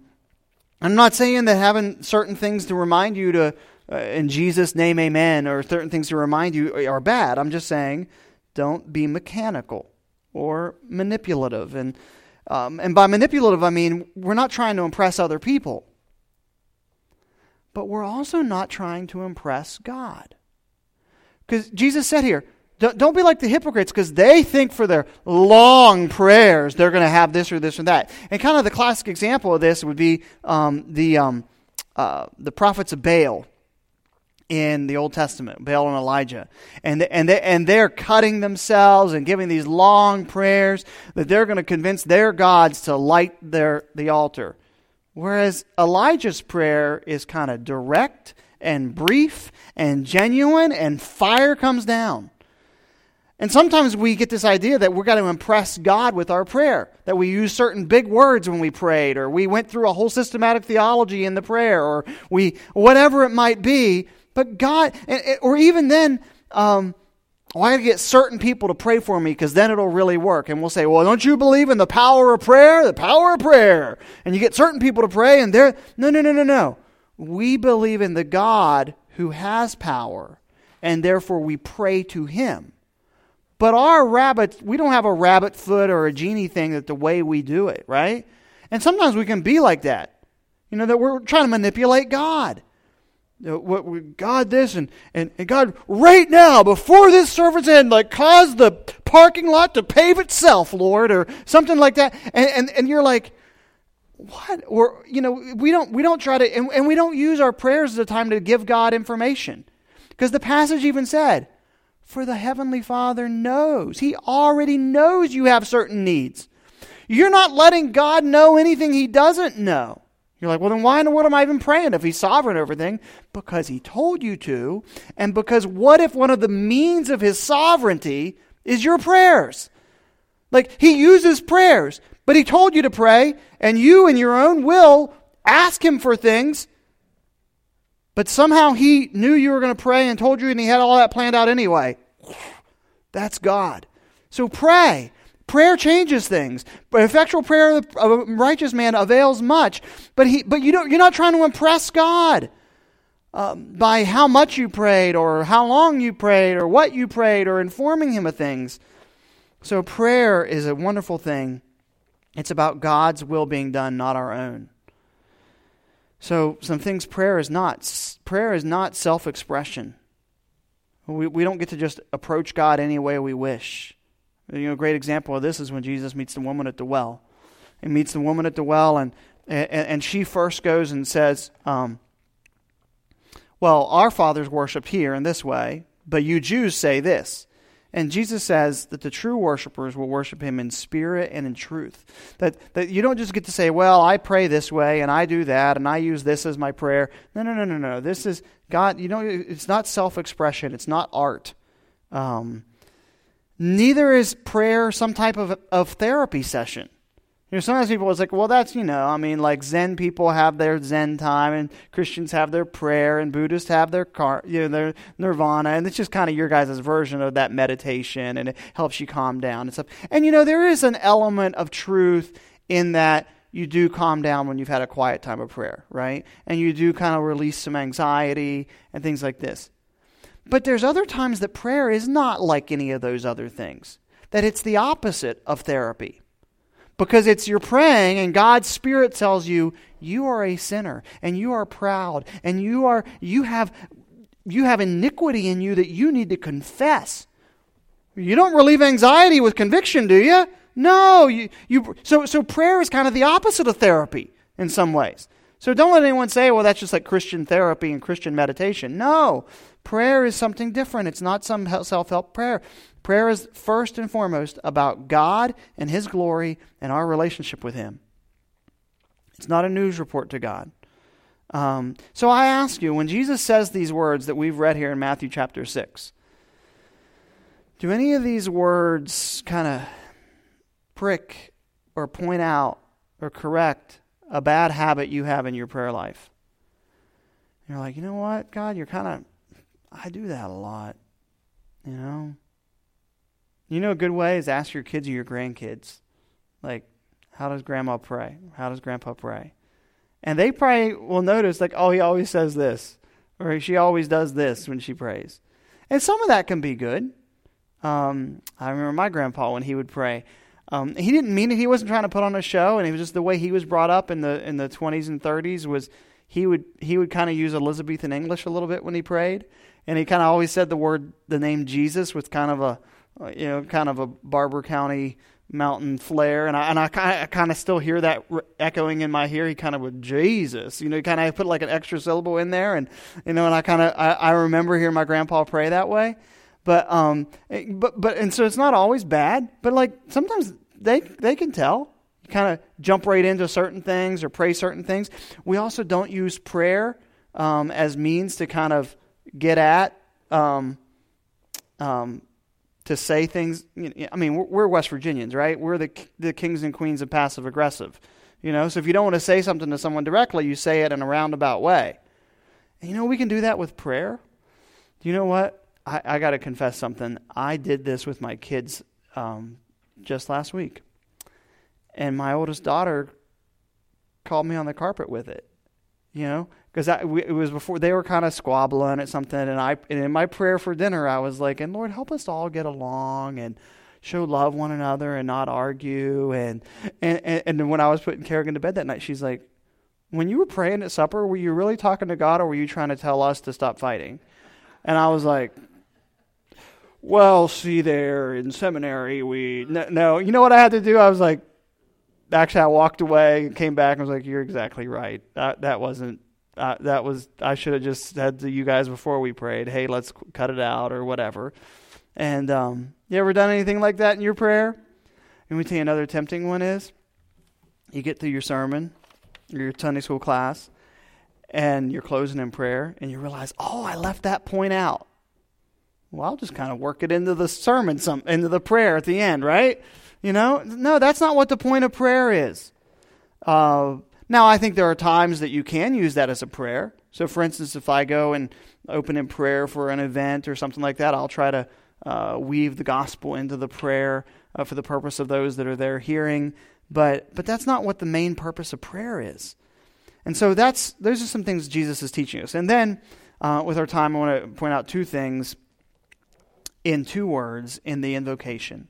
I'm not saying that having certain things to remind you to, uh, in Jesus' name, amen, or certain things to remind you are bad. I'm just saying don't be mechanical or manipulative. And, um, and by manipulative, I mean we're not trying to impress other people but we're also not trying to impress God. Because Jesus said here, don't be like the hypocrites because they think for their long prayers they're going to have this or this or that. And kind of the classic example of this would be um, the, um, uh, the prophets of Baal in the Old Testament, Baal and Elijah. And, and, they, and they're cutting themselves and giving these long prayers that they're going to convince their gods to light their, the altar. Whereas Elijah's prayer is kind of direct and brief and genuine, and fire comes down. And sometimes we get this idea that we're got to impress God with our prayer, that we use certain big words when we prayed, or we went through a whole systematic theology in the prayer, or we, whatever it might be. But God, or even then, um, well, I got to get certain people to pray for me because then it'll really work. And we'll say, well, don't you believe in the power of prayer? The power of prayer. And you get certain people to pray, and they're, no, no, no, no, no. We believe in the God who has power, and therefore we pray to him. But our rabbit, we don't have a rabbit foot or a genie thing that the way we do it, right? And sometimes we can be like that. You know, that we're trying to manipulate God what God this and, and, and God right now before this service end like cause the parking lot to pave itself Lord or something like that. And, and, and you're like what? Or you know we don't we don't try to and, and we don't use our prayers as a time to give God information. Because the passage even said for the heavenly Father knows. He already knows you have certain needs. You're not letting God know anything he doesn't know you're like, well, then why in the world am I even praying if he's sovereign over everything? Because he told you to. And because what if one of the means of his sovereignty is your prayers? Like, he uses prayers, but he told you to pray, and you, in your own will, ask him for things. But somehow he knew you were going to pray and told you, and he had all that planned out anyway. <sighs> That's God. So pray. Prayer changes things. But effectual prayer of a righteous man avails much. But, he, but you don't, you're not trying to impress God um, by how much you prayed or how long you prayed or what you prayed or informing him of things. So prayer is a wonderful thing. It's about God's will being done, not our own. So some things prayer is not. Prayer is not self-expression. We, we don't get to just approach God any way we wish. You know, a great example of this is when Jesus meets the woman at the well. He meets the woman at the well, and and, and she first goes and says, um, "Well, our fathers worshipped here in this way, but you Jews say this." And Jesus says that the true worshipers will worship him in spirit and in truth. That, that you don't just get to say, well, I pray this way and I do that and I use this as my prayer. No, no, no, no, no. This is God, you know, it's not self expression, it's not art. Um, Neither is prayer some type of, of therapy session. You know, sometimes people are like, well, that's, you know, I mean, like Zen people have their Zen time, and Christians have their prayer, and Buddhists have their, car, you know, their nirvana, and it's just kind of your guys' version of that meditation, and it helps you calm down and stuff. And, you know, there is an element of truth in that you do calm down when you've had a quiet time of prayer, right? And you do kind of release some anxiety and things like this. But there's other times that prayer is not like any of those other things, that it's the opposite of therapy. Because it's you're praying and God's spirit tells you you are a sinner and you are proud and you are you have you have iniquity in you that you need to confess. You don't relieve anxiety with conviction, do you? No, you, you so so prayer is kind of the opposite of therapy in some ways. So don't let anyone say, well, that's just like Christian therapy and Christian meditation. No, prayer is something different. It's not some self help prayer. Prayer is first and foremost about God and His glory and our relationship with Him. It's not a news report to God. Um, so I ask you, when Jesus says these words that we've read here in Matthew chapter 6, do any of these words kind of prick or point out or correct a bad habit you have in your prayer life. You're like, you know what, God, you're kind of, I do that a lot. You know? You know, a good way is ask your kids or your grandkids, like, how does grandma pray? How does grandpa pray? And they probably will notice, like, oh, he always says this, or she always does this when she prays. And some of that can be good. Um, I remember my grandpa when he would pray. Um, he didn't mean it. He wasn't trying to put on a show, and it was just the way he was brought up in the in the 20s and 30s was he would he would kind of use Elizabethan English a little bit when he prayed, and he kind of always said the word the name Jesus with kind of a you know kind of a Barbour County mountain flair, and I and I kind of still hear that echoing in my ear. He kind of would Jesus, you know, he kind of put like an extra syllable in there, and you know, and I kind of I, I remember hearing my grandpa pray that way. But um, eh, but but and so it's not always bad, but like sometimes they they can tell. kind of jump right into certain things or pray certain things. We also don't use prayer um, as means to kind of get at um, um, to say things. I mean, we're West Virginians, right? We're the the kings and queens of passive aggressive. You know, so if you don't want to say something to someone directly, you say it in a roundabout way. And you know, we can do that with prayer. Do you know what? I, I got to confess something. I did this with my kids um, just last week. And my oldest daughter called me on the carpet with it, you know, because it was before they were kind of squabbling at something. And I, and in my prayer for dinner, I was like, and Lord, help us all get along and show love one another and not argue. And, and, and, and when I was putting Kerrigan to bed that night, she's like, when you were praying at supper, were you really talking to God or were you trying to tell us to stop fighting? And I was like, well, see there in seminary, we no, no, You know what I had to do? I was like, actually, I walked away and came back and was like, you're exactly right. That that wasn't. Uh, that was I should have just said to you guys before we prayed, "Hey, let's cut it out" or whatever. And um, you ever done anything like that in your prayer? And we tell you another tempting one is you get through your sermon your Sunday school class, and you're closing in prayer, and you realize, oh, I left that point out. Well, I'll just kind of work it into the sermon, some into the prayer at the end, right? You know, no, that's not what the point of prayer is. Uh, now, I think there are times that you can use that as a prayer. So, for instance, if I go and open in prayer for an event or something like that, I'll try to uh, weave the gospel into the prayer uh, for the purpose of those that are there hearing. But but that's not what the main purpose of prayer is. And so that's those are some things Jesus is teaching us. And then uh, with our time, I want to point out two things in two words in the invocation.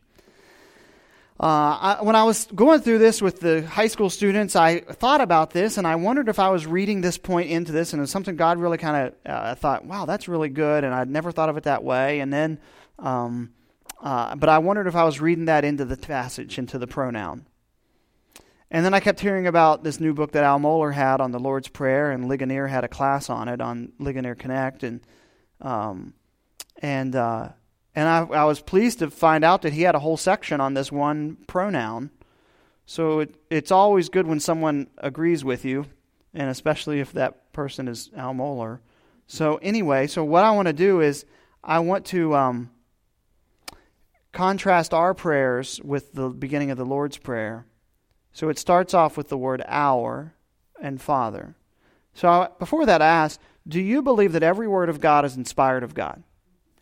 Uh, I, when I was going through this with the high school students, I thought about this and I wondered if I was reading this point into this, and it was something God really kind of uh, thought, wow, that's really good, and I'd never thought of it that way. And then, um, uh, but I wondered if I was reading that into the passage, into the pronoun. And then I kept hearing about this new book that Al Mohler had on the Lord's Prayer, and Ligonier had a class on it on Ligonier Connect, and um, and uh, and I, I, was pleased to find out that he had a whole section on this one pronoun. So it, it's always good when someone agrees with you, and especially if that person is Al Mohler. So, anyway, so what I want to do is I want to um, contrast our prayers with the beginning of the Lord's Prayer. So it starts off with the word our and Father. So I, before that, I asked, do you believe that every word of God is inspired of God?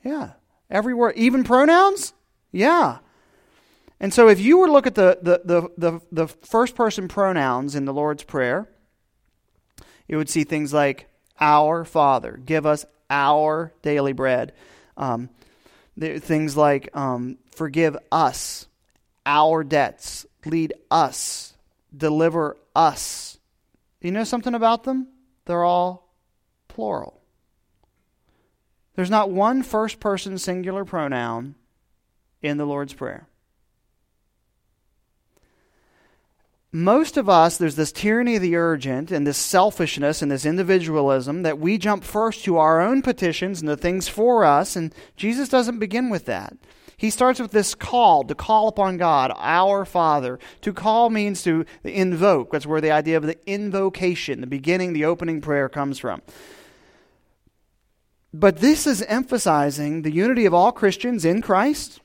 Yeah. Every word, even pronouns? Yeah. And so if you were to look at the, the, the, the, the first person pronouns in the Lord's Prayer, you would see things like our Father, give us our daily bread. Um, things like um, forgive us our debts, lead us, deliver us. You know something about them? They're all plural. There's not one first person singular pronoun in the Lord's Prayer. Most of us, there's this tyranny of the urgent and this selfishness and this individualism that we jump first to our own petitions and the things for us, and Jesus doesn't begin with that. He starts with this call to call upon God, our Father. To call means to invoke. That's where the idea of the invocation, the beginning, the opening prayer comes from. But this is emphasizing the unity of all Christians in Christ,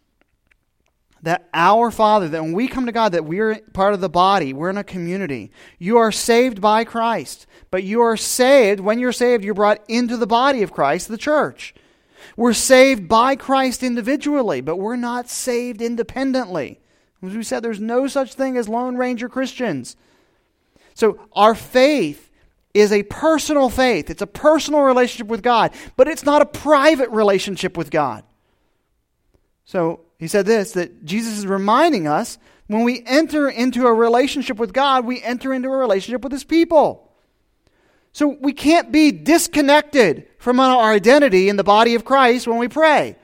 that our Father, that when we come to God, that we're part of the body, we're in a community. You are saved by Christ, but you are saved, when you're saved, you're brought into the body of Christ, the church. We're saved by Christ individually, but we're not saved independently. As we said, there's no such thing as Lone Ranger Christians. So our faith is a personal faith. It's a personal relationship with God, but it's not a private relationship with God. So he said this that Jesus is reminding us when we enter into a relationship with God, we enter into a relationship with his people. So we can't be disconnected from our identity in the body of Christ when we pray.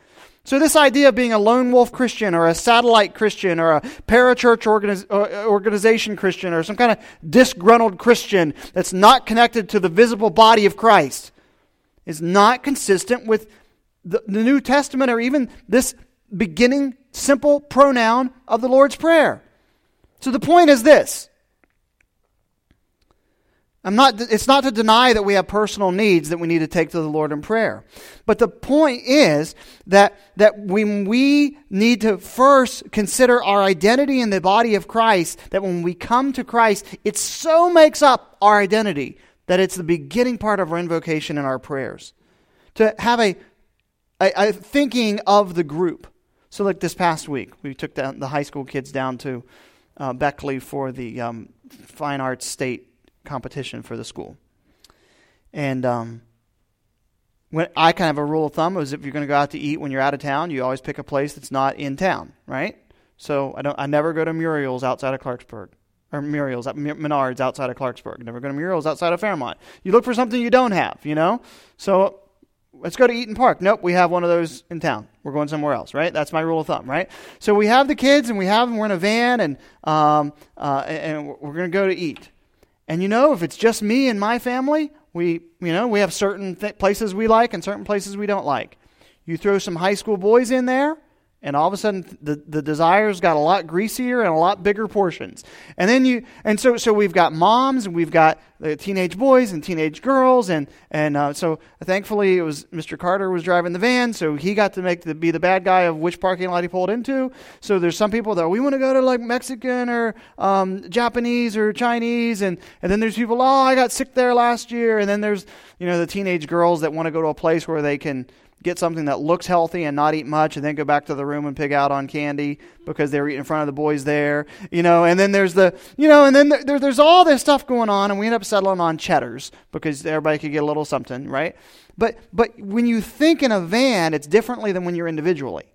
So, this idea of being a lone wolf Christian or a satellite Christian or a parachurch organiz- uh, organization Christian or some kind of disgruntled Christian that's not connected to the visible body of Christ is not consistent with the, the New Testament or even this beginning simple pronoun of the Lord's Prayer. So, the point is this I'm not, it's not to deny that we have personal needs that we need to take to the Lord in prayer. But the point is that, that when we need to first consider our identity in the body of Christ, that when we come to Christ, it so makes up our identity that it's the beginning part of our invocation and our prayers. To have a, a, a thinking of the group. So, like this past week, we took the, the high school kids down to uh, Beckley for the um, Fine Arts State competition for the school. And um, when I kind of have a rule of thumb is if you're going to go out to eat when you're out of town, you always pick a place that's not in town, right? So I don't. I never go to Muriel's outside of Clarksburg, or Muriel's at Menards outside of Clarksburg. I never go to Muriel's outside of Fairmont. You look for something you don't have, you know. So let's go to Eat'n Park. Nope, we have one of those in town. We're going somewhere else, right? That's my rule of thumb, right? So we have the kids, and we have them. We're in a van, and um, uh, and we're going to go to eat. And you know, if it's just me and my family, we, you know, we have certain th- places we like and certain places we don't like. You throw some high school boys in there, and all of a sudden the, the desires got a lot greasier and a lot bigger portions. And then you and so so we've got moms and we've got the teenage boys and teenage girls. And and uh, so thankfully it was mr carter was driving the van so he got to make the, be the bad guy of which parking lot he pulled into. So there's some people that we want to go to like mexican or um, japanese or chinese. And and then there's people oh i got sick there last year. And then there's you know the teenage girls that want to go to a place where they can get something that looks healthy and not eat much and then go back to the room and pick out on candy because they were eating in front of the boys there you know and then there's the you know and then there, there's all this stuff going on and we end up settling on cheddars because everybody could get a little something right but but when you think in a van it's differently than when you're individually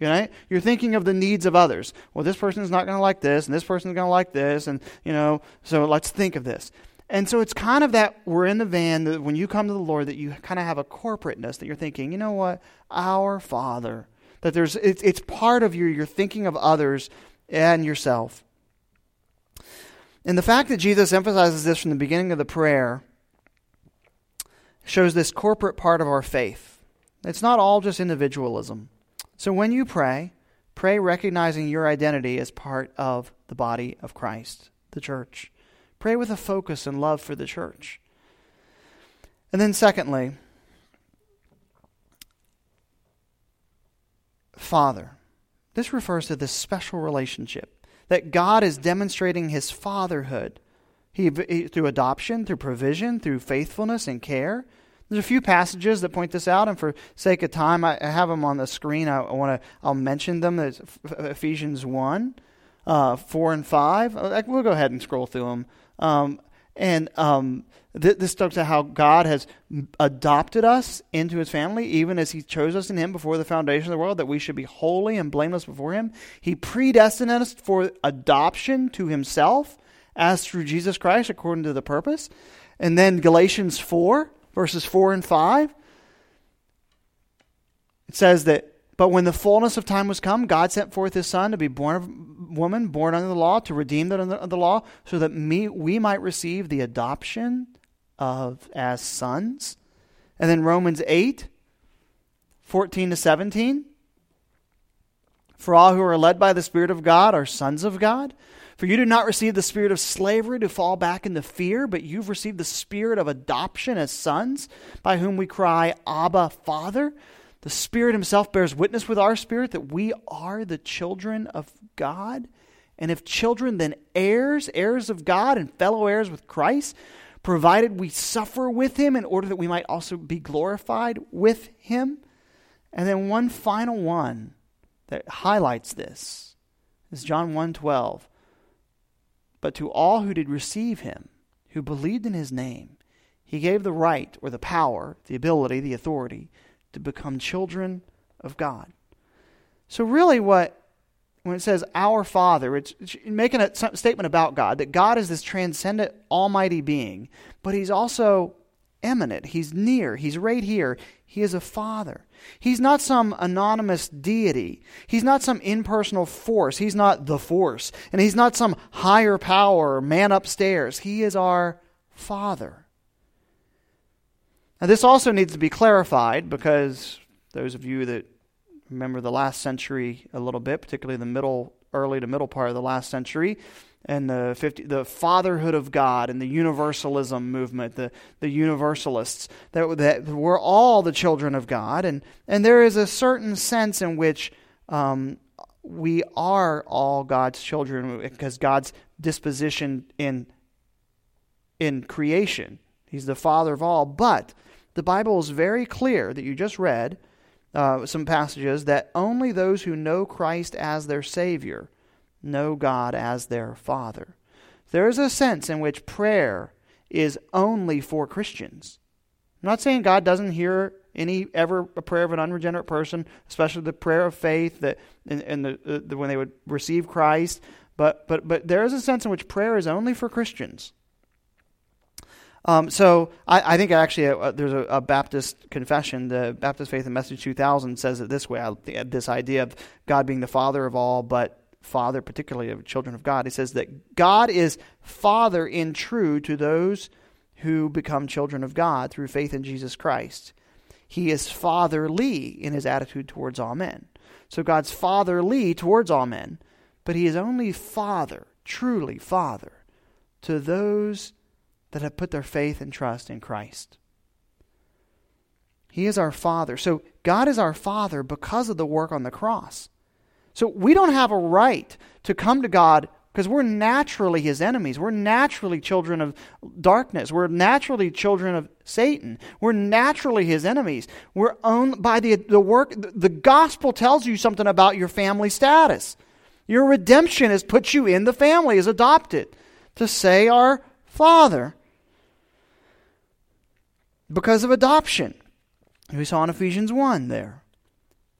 you know, you're thinking of the needs of others. Well, this person's not going to like this, and this person's going to like this, and you know, so let's think of this. And so it's kind of that we're in the van that when you come to the Lord that you kind of have a corporateness that you're thinking, you know what, our Father. That there's it's, it's part of you. You're thinking of others and yourself. And the fact that Jesus emphasizes this from the beginning of the prayer shows this corporate part of our faith. It's not all just individualism. So when you pray, pray recognizing your identity as part of the body of Christ, the church. Pray with a focus and love for the church. And then, secondly, Father. This refers to this special relationship that God is demonstrating his fatherhood he, through adoption, through provision, through faithfulness and care. There's a few passages that point this out, and for sake of time, I have them on the screen. I, want to I'll mention them. There's Ephesians one, uh, four and five. Uh, we'll go ahead and scroll through them. Um, and um, th- this talks about how God has adopted us into his family, even as he chose us in him before the foundation of the world, that we should be holy and blameless before him. He predestined us for adoption to himself, as through Jesus Christ, according to the purpose. And then Galatians 4, verses 4 and 5, it says that but when the fullness of time was come, God sent forth his Son to be born of woman, born under the law, to redeem the, the law, so that me, we might receive the adoption of as sons. And then Romans 8, 14 to 17. For all who are led by the Spirit of God are sons of God. For you did not receive the spirit of slavery to fall back into fear, but you've received the spirit of adoption as sons, by whom we cry, Abba, Father. The Spirit Himself bears witness with our spirit that we are the children of God. And if children, then heirs, heirs of God, and fellow heirs with Christ, provided we suffer with Him in order that we might also be glorified with Him. And then one final one that highlights this is John 1:12. But to all who did receive him, who believed in his name, he gave the right or the power, the ability, the authority to become children of God. So really what when it says our Father, it's, it's making a statement about God that God is this transcendent, almighty being, but He's also immanent. He's near. He's right here. He is a Father. He's not some anonymous deity. He's not some impersonal force. He's not the force. And He's not some higher power, man upstairs. He is our Father. Now, this also needs to be clarified because those of you that remember the last century a little bit, particularly the middle, early to middle part of the last century, and the 50, the fatherhood of God and the universalism movement, the, the universalists, that, that we're all the children of God. And, and there is a certain sense in which um, we are all God's children because God's disposition in, in creation. He's the father of all. But the Bible is very clear that you just read uh, some passages that only those who know Christ as their Savior know God as their Father. There is a sense in which prayer is only for Christians. I'm not saying God doesn't hear any ever a prayer of an unregenerate person, especially the prayer of faith that and the, the, when they would receive Christ. But but but there is a sense in which prayer is only for Christians. Um, so I, I, think actually uh, there's a, a, Baptist confession, the Baptist Faith and Message 2000 says it this way: I, this idea of God being the Father of all, but Father, particularly of children of God. He says that God is Father in true to those who become children of God through faith in Jesus Christ. He is fatherly in his attitude towards all men. So God's fatherly towards all men, but he is only Father, truly Father, to those that have put their faith and trust in Christ. He is our Father. So God is our Father because of the work on the cross. So we don't have a right to come to God because we're naturally his enemies. We're naturally children of darkness. We're naturally children of Satan. We're naturally his enemies. We're owned by the, the work. The gospel tells you something about your family status. Your redemption has put you in the family, is adopted to say our Father because of adoption. We saw in Ephesians 1 there.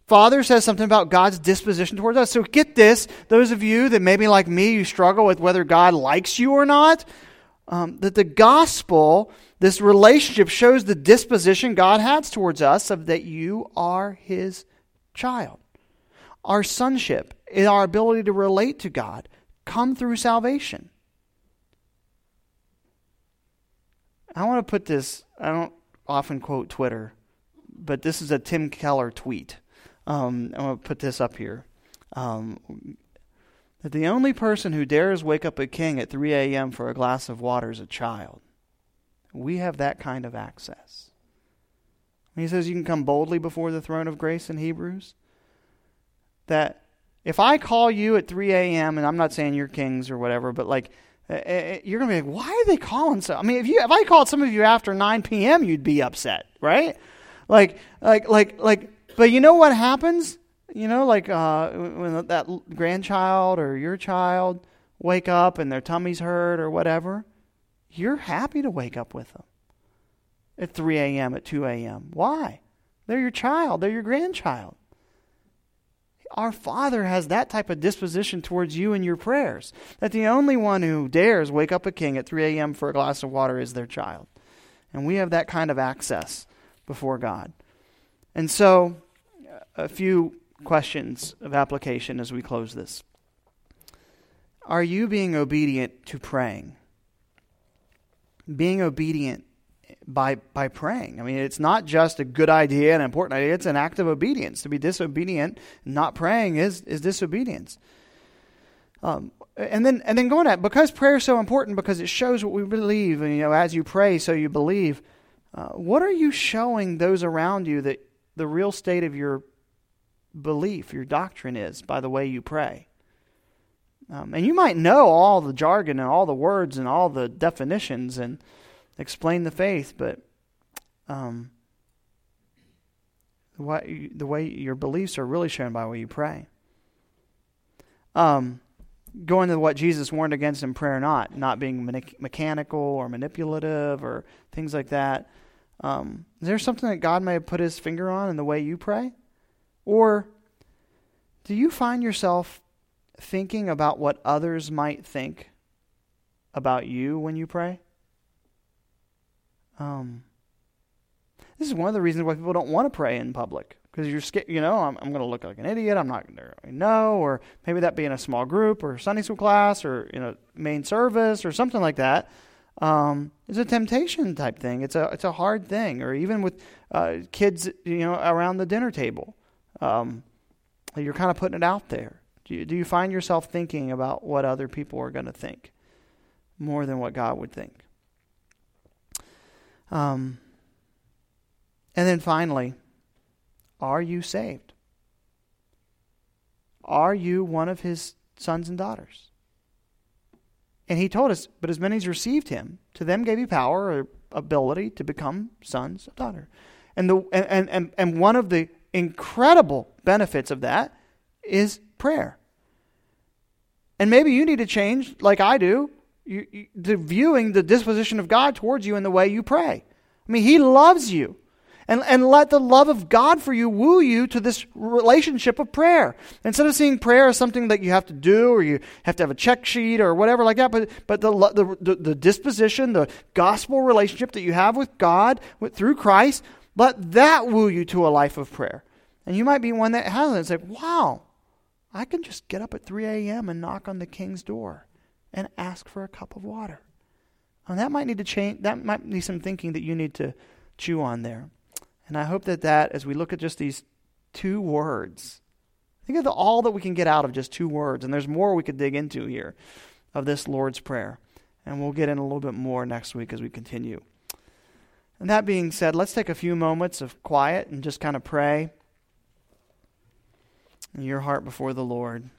Father says something about God's disposition towards us. So get this, those of you that maybe like me, you struggle with whether God likes you or not, um, that the gospel, this relationship shows the disposition God has towards us of that you are his child. Our sonship, our ability to relate to God, come through salvation. I want to put this, I don't often quote Twitter, but this is a Tim Keller tweet. Um, I'm going to put this up here. Um, that the only person who dares wake up a king at 3 a.m. for a glass of water is a child. We have that kind of access. He says you can come boldly before the throne of grace in Hebrews. That if I call you at 3 a.m., and I'm not saying you're kings or whatever, but like, Uh, uh, uh, you're going to be like, why are they calling so? I mean, if you if I called some of you after 9 p.m., you'd be upset, right? Like, like, like, like, but you know what happens? You know, like uh, when that grandchild or your child wake up and their tummy's hurt or whatever, you're happy to wake up with them at 3 a.m., at 2 a.m. Why? They're your child, they're your grandchild. Our Father has that type of disposition towards you and your prayers. That the only one who dares wake up a king at 3 a.m. for a glass of water is their child. And we have that kind of access before God. And so, a few questions of application as we close this. Are you being obedient to praying? Being obedient by by praying. I mean, it's not just a good idea, an important idea. It's an act of obedience. To be disobedient, not praying is is disobedience. Um, and then and then going at because prayer is so important because it shows what we believe. And you know, as you pray, so you believe. Uh, what are you showing those around you that the real state of your belief, your doctrine is by the way you pray. Um, and you might know all the jargon and all the words and all the definitions and explain the faith, but um, the way your beliefs are really shown by way you pray. Um, going to what Jesus warned against in prayer, not not being mechanical or manipulative or things like that. Um, is there something that God may have put His finger on in the way you pray, or do you find yourself thinking about what others might think about you when you pray? Um, this is one of the reasons why people don't want to pray in public because you're scared. You know, I'm, I'm going to look like an idiot. I'm not going to know, or maybe that be in a small group or Sunday school class or in a main service or something like that. Um, it's a temptation type thing. It's a it's a hard thing, or even with uh, kids, you know, around the dinner table, um, you're kind of putting it out there. Do you, do you find yourself thinking about what other people are going to think more than what God would think? Um, and then finally, are you saved? Are you one of his sons and daughters? And he told us, but as many as received him, to them gave he power or ability to become sons of daughter. And the and, and, and one of the incredible benefits of that is prayer. And maybe you need to change, like I do, you, you, to viewing the disposition of God towards you in the way you pray. I mean, He loves you. And, and let the love of God for you woo you to this relationship of prayer. Instead of seeing prayer as something that you have to do or you have to have a check sheet or whatever like that, but, but the, the, the, disposition, the gospel relationship that you have with God with, through Christ, let that woo you to a life of prayer. And you might be one that hasn't. It's like, wow, I can just get up at 3 a.m. and knock on the king's door and ask for a cup of water. And that might need to change. That might be some thinking that you need to chew on there. And I hope that that, as we look at just these two words, think of the, all that we can get out of just two words. And there's more we could dig into here of this Lord's Prayer. And we'll get in a little bit more next week as we continue. And that being said, let's take a few moments of quiet and just kind of pray in your heart before the Lord.